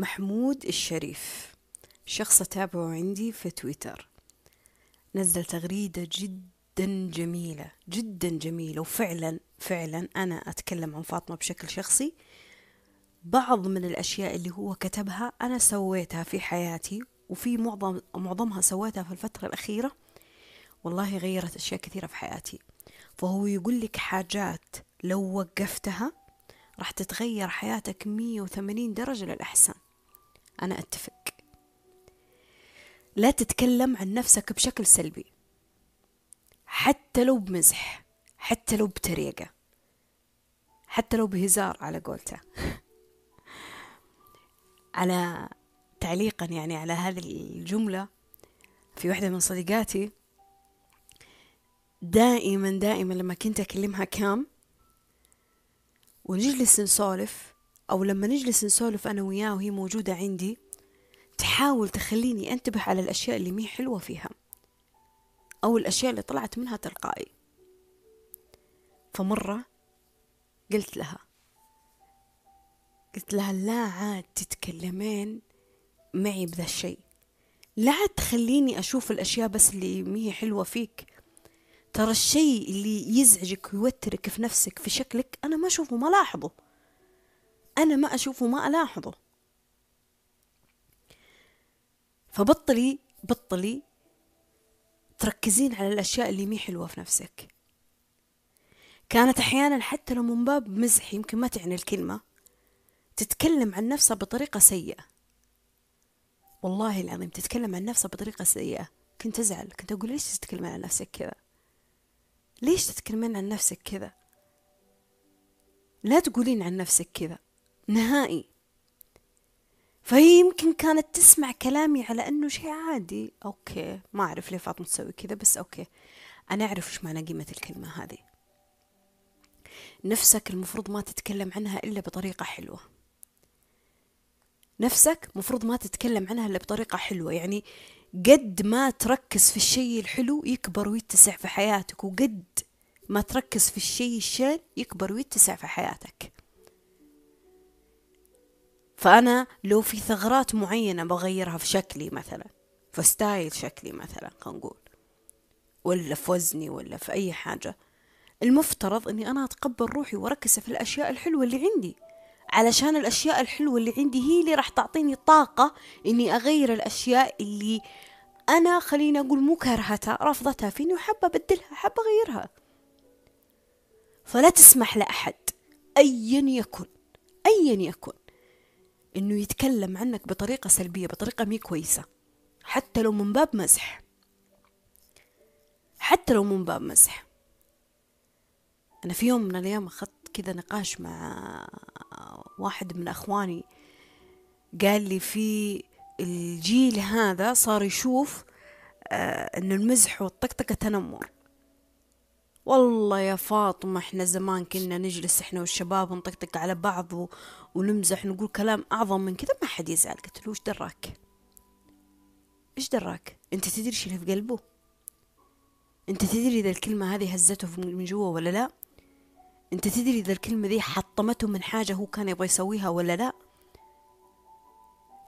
محمود الشريف شخص أتابعه عندي في تويتر. نزل تغريدة جدا جميلة جدا جميلة وفعلا فعلا أنا أتكلم عن فاطمة بشكل شخصي. بعض من الأشياء اللي هو كتبها أنا سويتها في حياتي وفي معظم معظمها سويتها في الفترة الأخيرة. والله غيرت أشياء كثيرة في حياتي. فهو يقول لك حاجات لو وقفتها راح تتغير حياتك 180 درجة للأحسن. أنا أتفق. لا تتكلم عن نفسك بشكل سلبي. حتى لو بمزح حتى لو بطريقة حتى لو بهزار على قولته. على تعليقا يعني على هذه الجملة في واحدة من صديقاتي دائما دائما لما كنت أكلمها كام ونجلس نسولف أو لما نجلس نسولف أنا وياه وهي موجودة عندي تحاول تخليني أنتبه على الأشياء اللي مي حلوة فيها أو الأشياء اللي طلعت منها تلقائي. فمرة قلت لها قلت لها لا عاد تتكلمين معي بذا الشيء. لا عاد تخليني أشوف الأشياء بس اللي مي حلوة فيك. ترى الشيء اللي يزعجك ويوترك في نفسك في شكلك أنا ما أشوفه ما ألاحظه أنا ما أشوفه ما ألاحظه. فبطلي بطلي تركزين على الأشياء اللي مي حلوة في نفسك. كانت أحيانا حتى لو من باب مزح يمكن ما تعني الكلمة تتكلم عن نفسها بطريقة سيئة. والله العظيم تتكلم عن نفسها بطريقة سيئة. كنت أزعل كنت أقول ليش تتكلمين عن نفسك كذا؟ ليش تتكلمين عن نفسك كذا؟ لا تقولين عن نفسك كذا. نهائي. فهي يمكن كانت تسمع كلامي على إنه شيء عادي. okay ما أعرف ليه فاطمة تسوي كذا بس okay. أنا أعرف إيش معنى قيمة الكلمة هذه. نفسك المفروض ما تتكلم عنها إلا بطريقة حلوة. نفسك مفروض ما تتكلم عنها إلا بطريقة حلوة. يعني قد ما تركز في الشيء الحلو يكبر ويتسع في حياتك وقد ما تركز في الشيء الشين يكبر ويتسع في حياتك. فأنا لو في ثغرات معينة بغيرها في شكلي مثلا في ستايل شكلي مثلا خلينا نقول ولا في وزني ولا في أي حاجة المفترض أني أنا أتقبل روحي وأركز في الأشياء الحلوة اللي عندي علشان الأشياء الحلوة اللي عندي هي اللي راح تعطيني طاقة إني أغير الأشياء اللي أنا خليني أقول مو كرهتها رفضتها فيني وحابة أبدلها حابة أغيرها. فلا تسمح لأحد أيا يكن أيا يكن. إنه يتكلم عنك بطريقة سلبية بطريقة مي كويسة. حتى لو من باب مزح حتى لو من باب مزح أنا في يوم من الأيام أخذت كذا نقاش مع واحد من أخواني. قال لي في الجيل هذا صار يشوف آه أن المزح والطقطقة تنمر. والله يا فاطمة إحنا زمان كنا نجلس إحنا والشباب ونطقطق على بعض. ونمزح نقول كلام أعظم من كذا ما حد يزعل. قلت له وش دراك؟ إيش دراك؟ أنت تدري إيش اللي في قلبه؟ أنت تدري إذا الكلمة هذه هزته من جوا ولا لا؟ أنت تدري إذا الكلمة ذي حطمته من حاجة هو كان يبغى يسويها ولا لا؟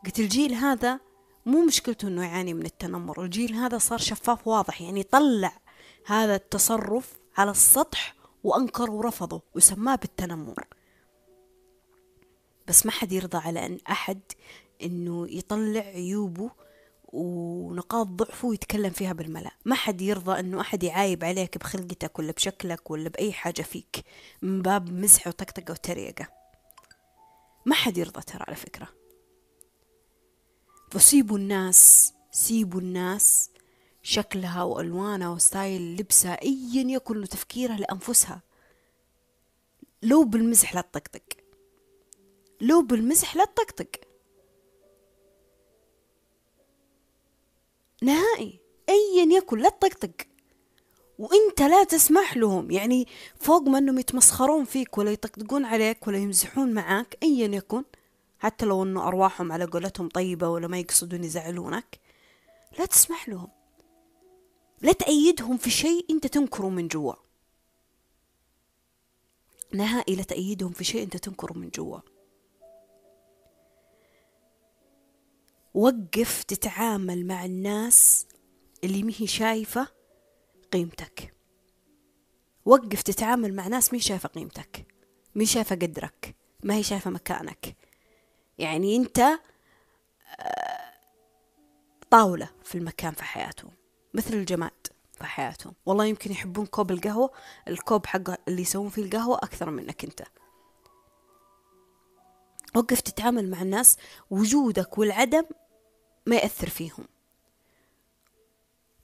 قلت الجيل هذا مو مشكلته إنه يعاني من التنمر الجيل هذا صار شفاف واضح يعني طلع هذا التصرف على السطح وأنكر ورفضه وسماه بالتنمر. بس ما حد يرضى على أن أحد أنه يطلع عيوبه ونقاط ضعفه ويتكلم فيها بالملأ. ما حد يرضى أنه أحد يعايب عليك بخلقتك ولا بشكلك ولا بأي حاجة فيك من باب مزح وطقطقة وتريقة. ما حد يرضى ترى على فكرة. فسيبوا الناس سيبوا الناس. شكلها وألوانها وستايل لبسها أيا يكن تفكيرها لأنفسها. لو بالمزح لا تطقطق. لو بالمزح لا تطقطق. نهائي. أيا يكن لا تطقطق. وإنت لا تسمح لهم. يعني فوق ما إنهم يتمسخرون فيك ولا يطقطقون عليك ولا يمزحون معاك ايا يكن. حتى لو إنه أرواحهم على قولتهم طيبة ولا ما يقصدون يزعلونك لا تسمح لهم. لا تأيدهم في شيء أنت تنكره من جوا. نهائي لا تأيدهم في شيء أنت تنكره من جوا. وقف تتعامل مع الناس اللي مهي شايفة قيمتك. وقف تتعامل مع ناس مي شايفة قيمتك مي شايفة قدرك ما هي شايفة مكانك. يعني أنت آه، طاولة في المكان في حياتهم. مثل الجماد في حياتهم. والله يمكن يحبون كوب القهوة الكوب حق اللي يسوون فيه القهوة أكثر منك أنت. وقف تتعامل مع الناس وجودك والعدم ما يأثر فيهم.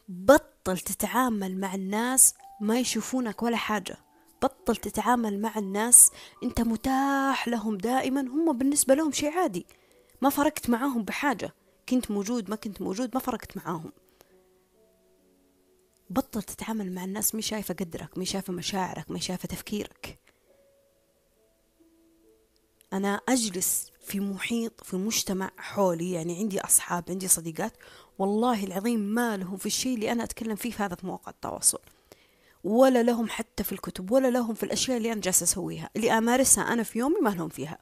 بطل تتعامل مع الناس ما يشوفونك ولا حاجة. بطل تتعامل مع الناس أنت متاح لهم دائما هم بالنسبة لهم شيء عادي. ما فرقت معاهم بحاجة. كنت موجود ما كنت موجود ما فرقت معاهم. بطل تتعامل مع الناس مش شايفة قدرك مش شايفة مشاعرك مش شايفة تفكيرك. أنا أجلس في محيط في مجتمع حولي يعني عندي أصحاب عندي صديقات. والله العظيم ما لهم في الشيء اللي أنا أتكلم فيه في هذا مواقع التواصل. ولا لهم حتى في الكتب ولا لهم في الأشياء اللي أنا جالسة أسويها اللي أمارسها أنا في يومي ما لهم فيها.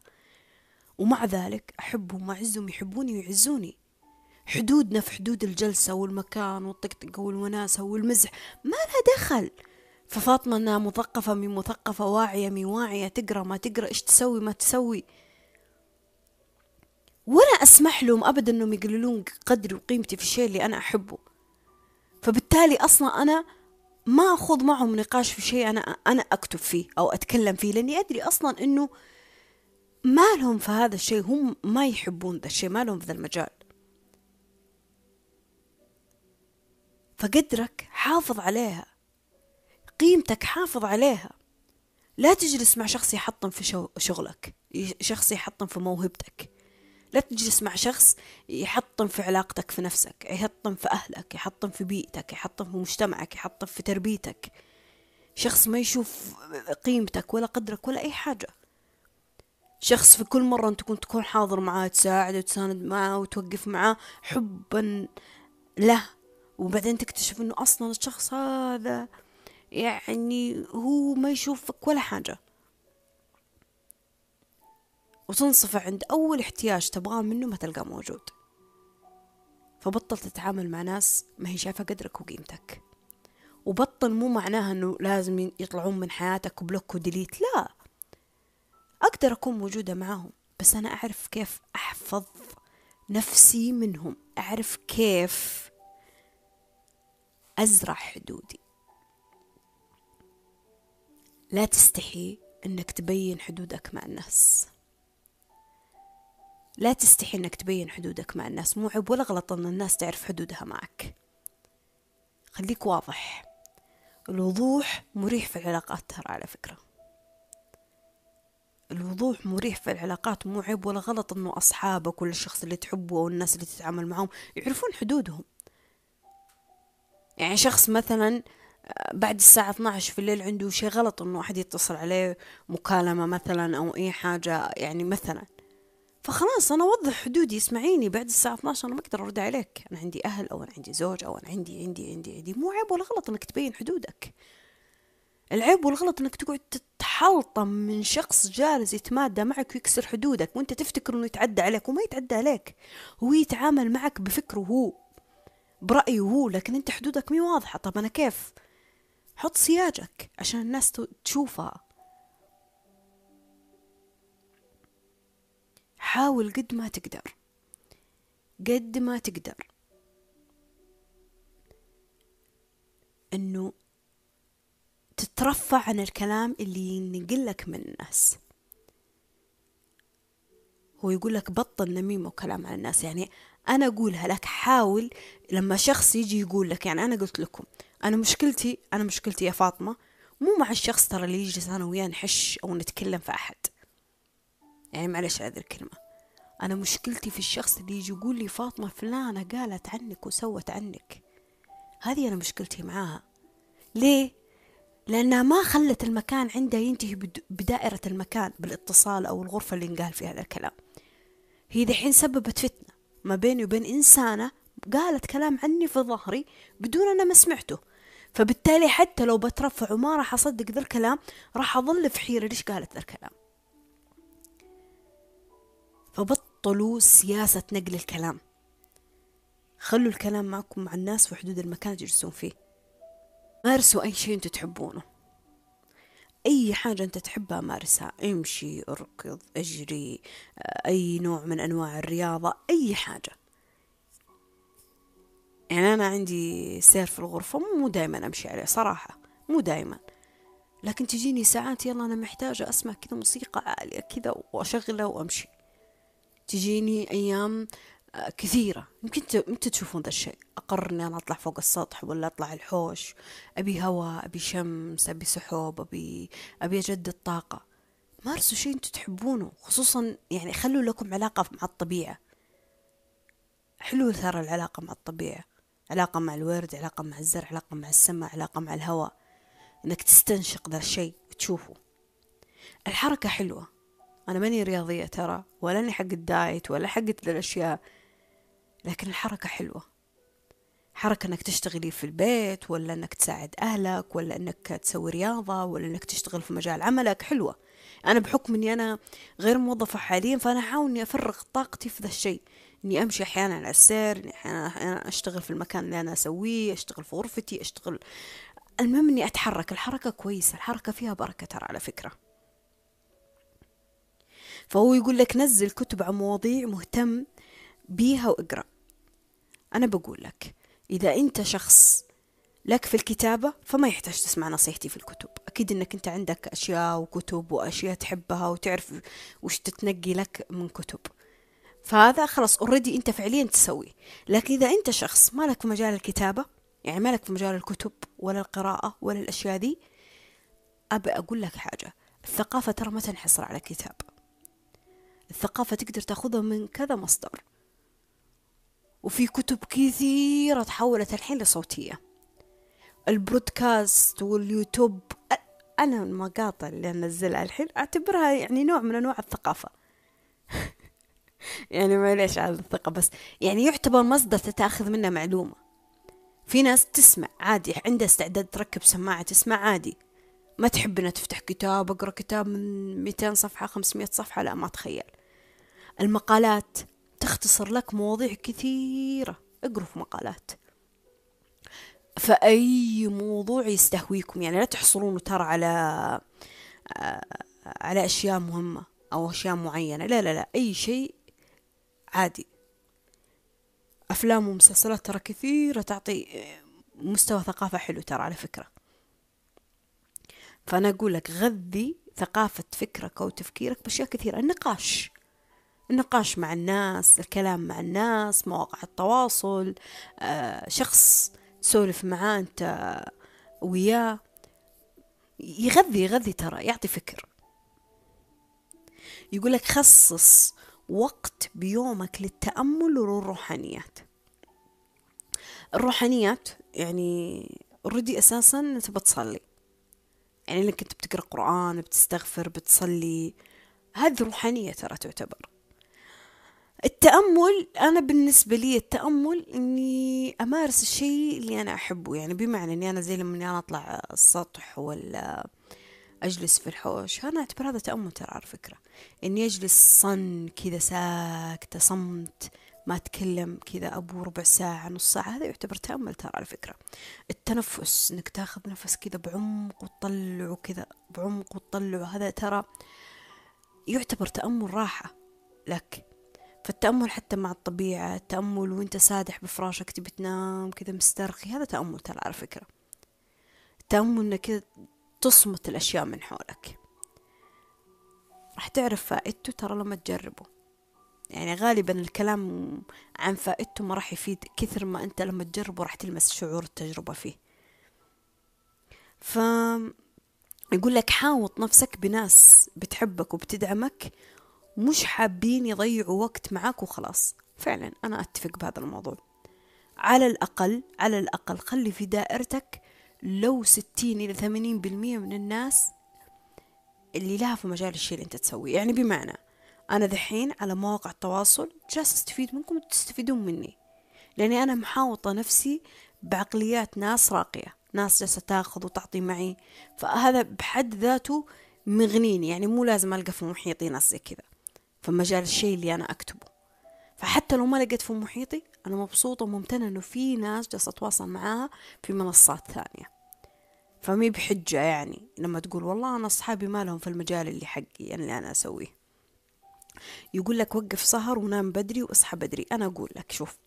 ومع ذلك أحبهم وأعزهم يحبوني ويعزوني. حدودنا في حدود الجلسة والمكان والطقطقة والوناسة والمزح ما لها دخل. ففاطمة أنها مثقفة من مثقفة واعية من واعية تقرأ ما تقرأ إيش تسوي ما تسوي. ولا أسمح لهم ابدا إنهم يقللون قدري وقيمتي في الشيء اللي أنا أحبه. فبالتالي أصلا أنا ما أخوض معهم نقاش في شيء أنا أنا أكتب فيه أو أتكلم فيه لأني أدري أصلا إنه ما لهم في هذا الشيء هم ما يحبون ذا الشيء ما لهم في ذا المجال. فقدرك حافظ عليها. قيمتك حافظ عليها. لا تجلس مع شخص يحطم في شغلك شخص يحطم في موهبتك. لا تجلس مع شخص يحطم في علاقتك في نفسك يحطم في أهلك يحطم في بيئتك يحطم في مجتمعك يحطم في تربيتك. شخص ما يشوف قيمتك ولا قدرك ولا أي حاجة. شخص في كل مرة أنت تكون حاضر معاه تساعد وتساند معاه وتوقف معاه حبا له. وبعدين تكتشف إنه أصلا الشخص هذا يعني هو ما يشوفك ولا حاجة. وتنصفع عند أول احتياج تبغاه منه ما تلقاه موجود. فبطل تتعامل مع ناس ما هي شايفة قدرك وقيمتك. وبطل مو معناها إنه لازم يطلعون من حياتك وبلوك وديليت لا. أقدر أكون موجودة معاهم بس أنا أعرف كيف أحفظ نفسي منهم أعرف كيف أزرع حدودي. لا تستحي إنك تبين حدودك مع الناس. لا تستحي إنك تبين حدودك مع الناس. مو عيب ولا غلط إن الناس تعرف حدودها معك. خليك واضح. الوضوح مريح في العلاقات ترى على فكرة. الوضوح مريح في العلاقات. مو عيب ولا غلط إنه أصحابك ولا الشخص اللي تحبه أو الناس اللي تتعامل معهم يعرفون حدودهم. يعني شخص مثلا بعد الساعة 12 في الليل عنده شيء غلط إنه احد يتصل عليه مكالمة مثلا أو أي حاجة يعني مثلا. فخلاص أنا أوضح حدودي اسمعيني بعد الساعة 12 أنا ما أقدر أرد عليك. أنا عندي أهل أو أنا عندي زوج أو أنا عندي عندي عندي عندي. مو عيب ولا غلط إنك تبين حدودك. العيب والغلط إنك تقعد تتحلطم من شخص جالس يتمادى معك ويكسر حدودك وأنت تفتكر إنه يتعدى عليك وما يتعدى عليك. هو يتعامل معك بفكره هو. برأيه هو لكن أنت حدودك مي واضحة. طب أنا كيف؟ حط سياجك عشان الناس تشوفها حاول قد ما تقدر. قد ما تقدر. إنه تترفع عن الكلام اللي ينقلك من الناس. هو يقول لك بطل نميمة وكلام عن الناس. يعني أنا أقولها لك حاول لما شخص يجي يقول لك يعني أنا قلت لكم أنا مشكلتي أنا مشكلتي يا فاطمة مو مع الشخص ترى اللي يجلس أنا وياه نحش أو نتكلم في أحد. يعني معلش هذه الكلمة. أنا مشكلتي في الشخص اللي يجي يقول لي فاطمة فلانة قالت عنك وسوت عنك. هذه أنا مشكلتي معاها. ليه؟ لأنها ما خلت المكان عندها ينتهي بدائرة المكان بالإتصال أو الغرفة اللي انقال فيها هذا الكلام. هي دحين سببت فتنة. ما بيني وبين إنسانة قالت كلام عني في ظهري بدون أنا ما سمعته. فبالتالي حتى لو بترفع وما راح أصدق ذا الكلام راح أظل في حيرة ليش قالت ذا الكلام. فبطلوا سياسة نقل الكلام. خلوا الكلام معكم مع الناس في حدود المكان اللي تجلسون فيه. مارسوا أي شيء أنتوا تحبونه. أي حاجة أنت تحبها مارسها امشي اركض اجري أي نوع من أنواع الرياضة أي حاجة. يعني أنا عندي سير في الغرفة مو دايما أمشي عليه صراحة مو دايما. لكن تجيني ساعات يلا أنا محتاجة أسمع كذا موسيقى عالية كذا وأشغلها وأمشي. تجيني أيام آه، كثيرة. يمكن انت تشوفون ذا الشيء. أقرر إني أنا أطلع فوق السطح ولا أطلع الحوش. أبي هواء أبي شمس أبي سحوب أبي أبي أجدد طاقة. مارسوا شيء أنتوا تحبونه خصوصا يعني خلوا لكم علاقة مع الطبيعة. حلو ترى العلاقة مع الطبيعة. علاقة مع الورد علاقة مع الزرع علاقة مع السماء علاقة مع الهواء. إنك تستنشق ذا الشيء وتشوفه. الحركة حلوة. أنا ماني رياضية ترى ولا أني حق الدايت ولا حق الأشياء. لكن الحركة حلوة. حركة إنك تشتغلي في البيت ولا إنك تساعد أهلك ولا إنك تسوي رياضة ولا إنك تشتغل في مجال عملك حلوة. أنا بحكم إني أنا غير موظفة حاليا فأنا أحاول إني أفرغ طاقتي في ذا الشيء. إني أمشي أحيانا على السير إني أحيانا أشتغل في المكان اللي أنا أسويه أشتغل في غرفتي أشتغل. المهم إني أتحرك. الحركة كويسة. الحركة فيها بركة ترى على فكرة. فهو يقول لك نزل كتب عن مواضيع مهتم بيها وإقرأ. أنا بقول لك إذا أنت شخص لك في الكتابة فما يحتاج تسمع نصيحتي في الكتب. أكيد أنك أنت عندك أشياء وكتب وأشياء تحبها وتعرف وش تتنقي لك من كتب. فهذا خلاص اوريدي أنت فعليا تسوي. لكن إذا أنت شخص مالك في مجال الكتابة يعني مالك في مجال الكتب ولا القراءة ولا الأشياء دي ابى أقول لك حاجة. الثقافة ترى ما تنحصر على كتاب. الثقافة تقدر تأخذها من كذا مصدر. وفي كتب كثيرة تحولت الحين لصوتية. البرودكاست واليوتيوب أنا المقاطع اللي أنزلها الحين أعتبرها يعني نوع من أنواع الثقافة. يعني معليش على الثقة بس يعني يعتبر مصدر تتأخذ منه معلومة. في ناس تسمع عادي عندها استعداد تركب سماعة تسمع عادي. ما تحب إنها تفتح كتاب أقرأ كتاب من 200 صفحة 500 صفحة لا ما تخيل المقالات تختصر لك مواضيع كثيرة. اقروا في مقالات. فأي موضوع يستهويكم؟ يعني لا تحصرون ترى على آه، على أشياء مهمة أو أشياء معينة. لا لا لا أي شيء عادي. أفلام ومسلسلات ترى كثيرة تعطي مستوى ثقافة حلو ترى على فكرة. فأنا أقول لك غذي ثقافة فكرك أو تفكيرك بأشياء كثيرة. النقاش. النقاش مع الناس الكلام مع الناس مواقع التواصل آه، شخص تسولف معاه أنت وياه يغذي يغذي ترى يعطي فكر. يقول لك خصص وقت بيومك للتأمل والروحانيات. الروحانيات يعني اوريدي أساسا أنت بتصلي. يعني إنك أنت بتقرأ قرآن بتستغفر بتصلي. هذه روحانية ترى تعتبر. التأمل أنا بالنسبة لي التأمل إني أمارس الشيء اللي أنا أحبه. يعني بمعنى إني أنا زي لما أنا أطلع السطح ولا أجلس في الحوش أنا أعتبر هذا تأمل ترى على فكرة. إني أجلس صن كذا ساكتة صمت ما أتكلم كذا أبو ربع ساعة نص ساعة هذا يعتبر تأمل ترى على فكرة. التنفس إنك تاخذ نفس كذا بعمق وتطلعه كذا بعمق وتطلعه هذا ترى يعتبر تأمل راحة. لك فالتأمل حتى مع الطبيعة التأمل وأنت سادح بفراشك تبي تنام كذا مسترخي هذا تأمل ترى على فكرة. التأمل إنك كذا تصمت الأشياء من حولك. راح تعرف فائدته ترى لما تجربه. يعني غالبا الكلام عن فائدته ما راح يفيد كثر ما أنت لما تجربه راح تلمس شعور التجربة فيه. ف يقول لك حاوط نفسك بناس بتحبك وبتدعمك مش حابين يضيعوا وقت معاك وخلاص. فعلا أنا أتفق بهذا الموضوع. على الأقل على الأقل خلي في دائرتك لو ستين إلى ثمانين بالمية من الناس اللي لها في مجال الشيء اللي أنت تسويه. يعني بمعنى أنا ذحين على مواقع التواصل جالس أستفيد منكم وتستفيدون مني. لأني أنا محاوطة نفسي بعقليات ناس راقية ناس جالسة تاخذ وتعطي معي. فهذا بحد ذاته مغنيني يعني مو لازم ألقى في محيطي ناس زي كذا. في مجال الشيء اللي أنا أكتبه. فحتى لو ما لقيت في محيطي أنا مبسوطة وممتنة إنه في ناس جالسة أتواصل معاها في منصات ثانية. فمي بحجة يعني لما تقول والله أنا أصحابي ما لهم في المجال اللي حقي يعني اللي أنا أسويه. يقول لك وقف سهر ونام بدري واصحى بدري. أنا أقول لك شوف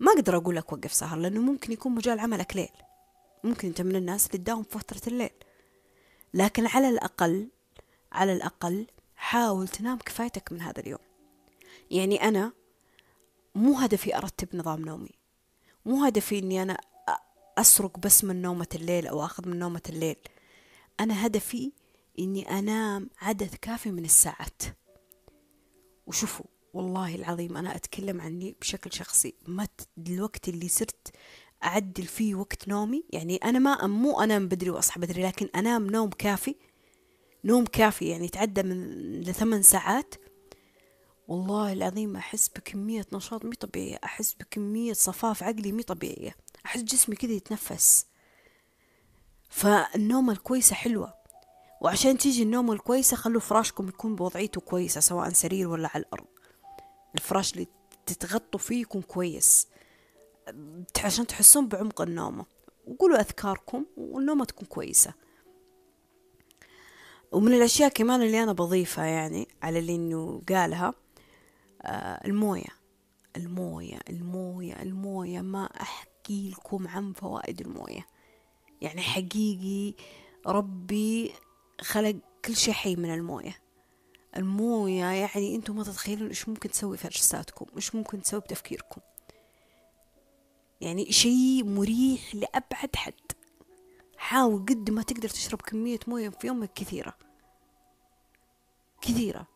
ما أقدر أقول لك وقف سهر لأنه ممكن يكون مجال عملك ليل. ممكن أنت من الناس اللي تداوم فترة الليل. لكن على الأقل على الأقل حاول تنام كفايتك من هذا اليوم. يعني أنا مو هدفي أرتب نظام نومي. مو هدفي إني أنا أسرق بس من نومة الليل أو أخذ من نومة الليل. أنا هدفي إني أنام عدد كافي من الساعات. وشوفوا والله العظيم أنا أتكلم عني بشكل شخصي. مت الوقت اللي صرت أعدل فيه وقت نومي يعني أنا ما مو أنام بدري وأصحى بدري لكن أنام نوم كافي نوم كافي يعني يتعدى من لثمان ساعات. والله العظيم أحس بكمية نشاط مي طبيعية أحس بكمية صفاء في عقلي مي طبيعية أحس جسمي كذا يتنفس. فالنومة الكويسة حلوة. وعشان تيجي النومة الكويسة خلوا فراشكم يكون بوضعيته كويسة سواء سرير ولا على الأرض. الفراش اللي تتغطوا فيه يكون كويس. عشان تحسون بعمق النومة. وقولوا أذكاركم والنومة تكون كويسة. ومن الأشياء كمان اللي أنا بضيفها يعني على اللي إنه قالها آه الموية. الموية الموية الموية. ما أحكي لكم عن فوائد الموية. يعني حقيقي ربي خلق كل شيء حي من الموية. الموية يعني أنتم ما تتخيلون إيش ممكن تسوي في أجسادكم إيش ممكن تسوي بتفكيركم. يعني شيء مريح لأبعد حد. حاول قد ما تقدر تشرب كمية موية في يومك كثيرة. كثيرة.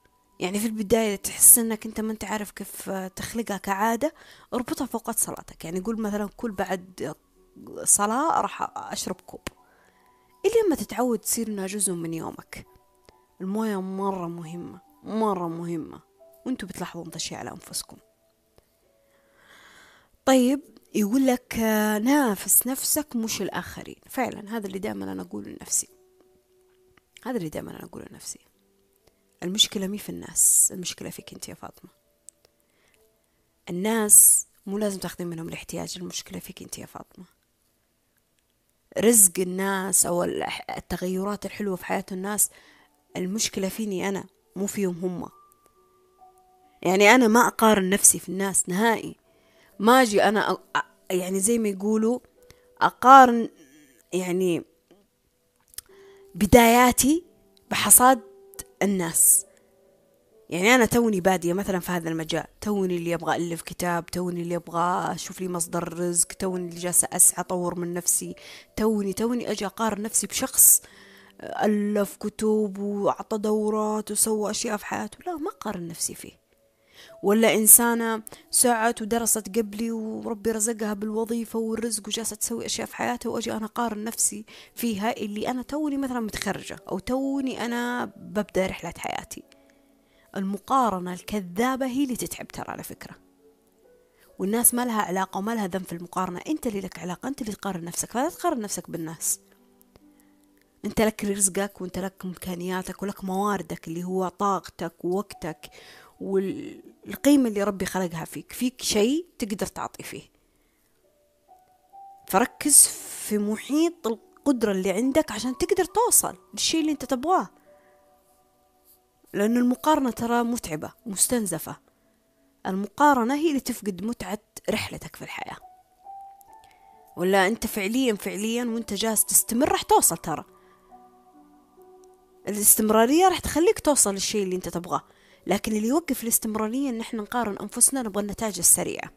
يعني في البداية تحس إنك أنت ما أنت عارف كيف تخلقها كعادة اربطها فوق صلاتك. يعني قول مثلا كل بعد صلاة راح أشرب كوب. إلى ما تتعود تصير إنها جزء من يومك. الموية مرة مهمة مرة مهمة. وأنتوا بتلاحظون الشيء على أنفسكم. طيب يقول لك نافس نفسك مش الآخرين. فعلا هذا اللي دائما أنا أقوله لنفسي. هذا اللي دائما أنا أقوله لنفسي. المشكلة مي في الناس المشكلة فيك أنت يا فاطمة. الناس مو لازم تاخذين منهم الاحتياج المشكلة فيك أنت يا فاطمة. رزق الناس أو التغيرات الحلوة في حياة الناس المشكلة فيني أنا مو فيهم هم. يعني أنا ما أقارن نفسي في الناس نهائي. ما أجي أنا يعني زي ما يقولوا أقارن يعني بداياتي بحصاد الناس. يعني أنا توني بادية مثلا في هذا المجال توني اللي أبغى ألف كتاب توني اللي أبغى أشوف لي مصدر رزق توني اللي جالسة أسعى أطور من نفسي توني توني أجي أقارن نفسي بشخص ألف كتب وأعطى دورات وسوى أشياء في حياته. لا ما أقارن نفسي فيه. ولا إنسانة سعت ودرست قبلي وربي رزقها بالوظيفة والرزق وجالسة تسوي أشياء في حياتها وأجي أنا أقارن نفسي فيها اللي أنا توني مثلا متخرجة أو توني أنا ببدأ رحلة حياتي. المقارنة الكذابة هي اللي تتعب ترى على فكرة. والناس ما لها علاقة وما لها ذنب في المقارنة. أنت اللي لك علاقة أنت اللي تقارن نفسك. فلا تقارن نفسك بالناس. أنت لك رزقك وأنت لك إمكانياتك ولك مواردك اللي هو طاقتك ووقتك. والقيمة اللي ربي خلقها فيك فيك شيء تقدر تعطي فيه. فركز في محيط القدرة اللي عندك عشان تقدر توصل للشيء اللي انت تبغاه. لأن المقارنة ترى متعبة مستنزفة. المقارنة هي اللي تفقد متعة رحلتك في الحياة. ولا أنت فعليا فعليا وأنت جالس تستمر راح توصل ترى. الاستمرارية راح تخليك توصل للشيء اللي أنت تبغاه. لكن اللي يوقف الاستمرارية إن إحنا نقارن أنفسنا نبغى النتائج السريعة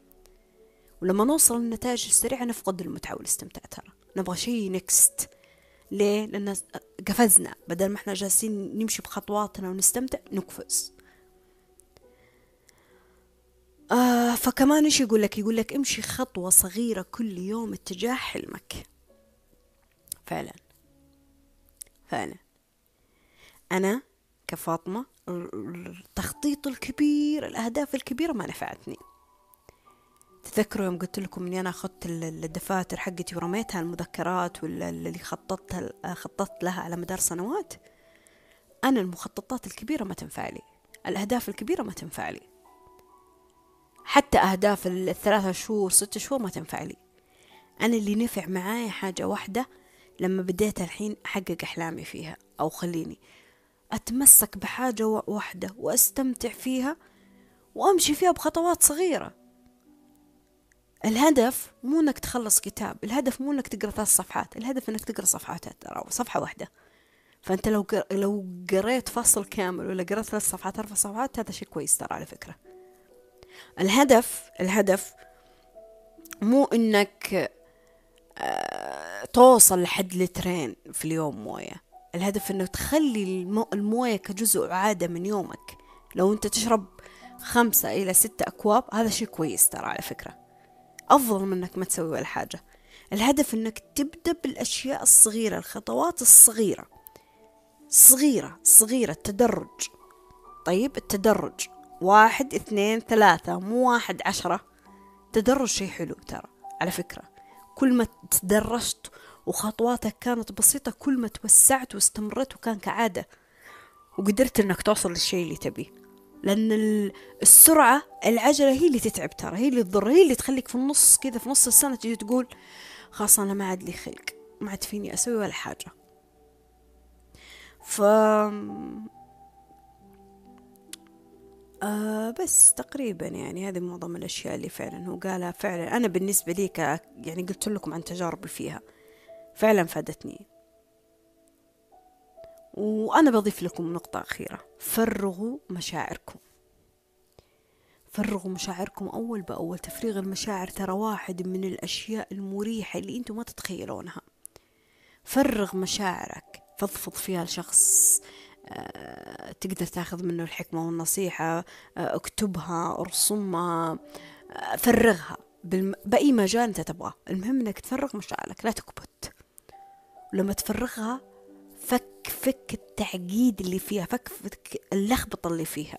ولما نوصل للنتائج السريعة نفقد المتعة والاستمتاع ترى. نبغى شيء نكست ليه؟ لأن قفزنا. بدل ما إحنا جالسين نمشي بخطواتنا ونستمتع نقفز. آه فكمان إيش يقول لك؟ يقول لك امشي خطوة صغيرة كل يوم اتجاه حلمك. فعلا. فعلا. أنا كفاطمة التخطيط الكبير الأهداف الكبيرة ما نفعتني. تذكروا يوم قلت لكم إني أنا أخذت الدفاتر حقتي ورميتها المذكرات ولا اللي خططت خططت لها على مدار سنوات. أنا المخططات الكبيرة ما تنفع لي. الأهداف الكبيرة ما تنفع لي. حتى أهداف الثلاثة شهور ستة شهور ما تنفع لي. أنا اللي نفع معايا حاجة واحدة لما بديت الحين أحقق أحلامي فيها أو خليني. أتمسك بحاجة واحدة وأستمتع فيها وأمشي فيها بخطوات صغيرة. الهدف مو إنك تخلص كتاب الهدف مو إنك تقرأ ثلاث صفحات الهدف إنك تقرأ صفحات ترى صفحة واحدة. فأنت لو لو قريت فصل كامل ولا قريت ثلاث صفحات أربع صفحات هذا شيء كويس ترى على فكرة. الهدف الهدف مو إنك آه، توصل لحد لترين في اليوم موية. الهدف إنه تخلي الموية كجزء عادة من يومك. لو أنت تشرب خمسة إلى ستة أكواب هذا شيء كويس ترى على فكرة. أفضل من إنك ما تسوي ولا حاجة. الهدف إنك تبدأ بالأشياء الصغيرة الخطوات الصغيرة. صغيرة صغيرة تدرج طيب التدرج. واحد اثنين ثلاثة مو واحد عشرة. تدرج شيء حلو ترى على فكرة. كل ما تدرجت وخطواتك كانت بسيطة كل ما توسعت واستمرت وكان كعادة. وقدرت إنك توصل للشيء اللي تبيه. لأن السرعة العجلة هي اللي تتعب ترى هي اللي تضر هي اللي تخليك في النص كذا في نص السنة تجي تقول خلاص أنا ما عاد لي خلق ما عاد فيني أسوي ولا حاجة. ف آه بس تقريبا يعني هذه معظم الأشياء اللي فعلا هو قالها فعلا. أنا بالنسبة لي يعني قلت لكم عن تجاربي فيها. فعلا فادتني. وأنا بضيف لكم نقطة أخيرة. فرغوا مشاعركم. فرغوا مشاعركم أول بأول. تفريغ المشاعر ترى واحد من الأشياء المريحة اللي أنتم ما تتخيلونها. فرغ مشاعرك. فضفض فيها لشخص آه، تقدر تاخذ منه الحكمة والنصيحة آه، اكتبها ارسمها آه، فرغها. بأي مجال أنت تبغاه. المهم أنك تفرغ مشاعرك. لا تكبت. ولما تفرغها فك فك التعقيد اللي فيها فك فك اللخبطة اللي فيها.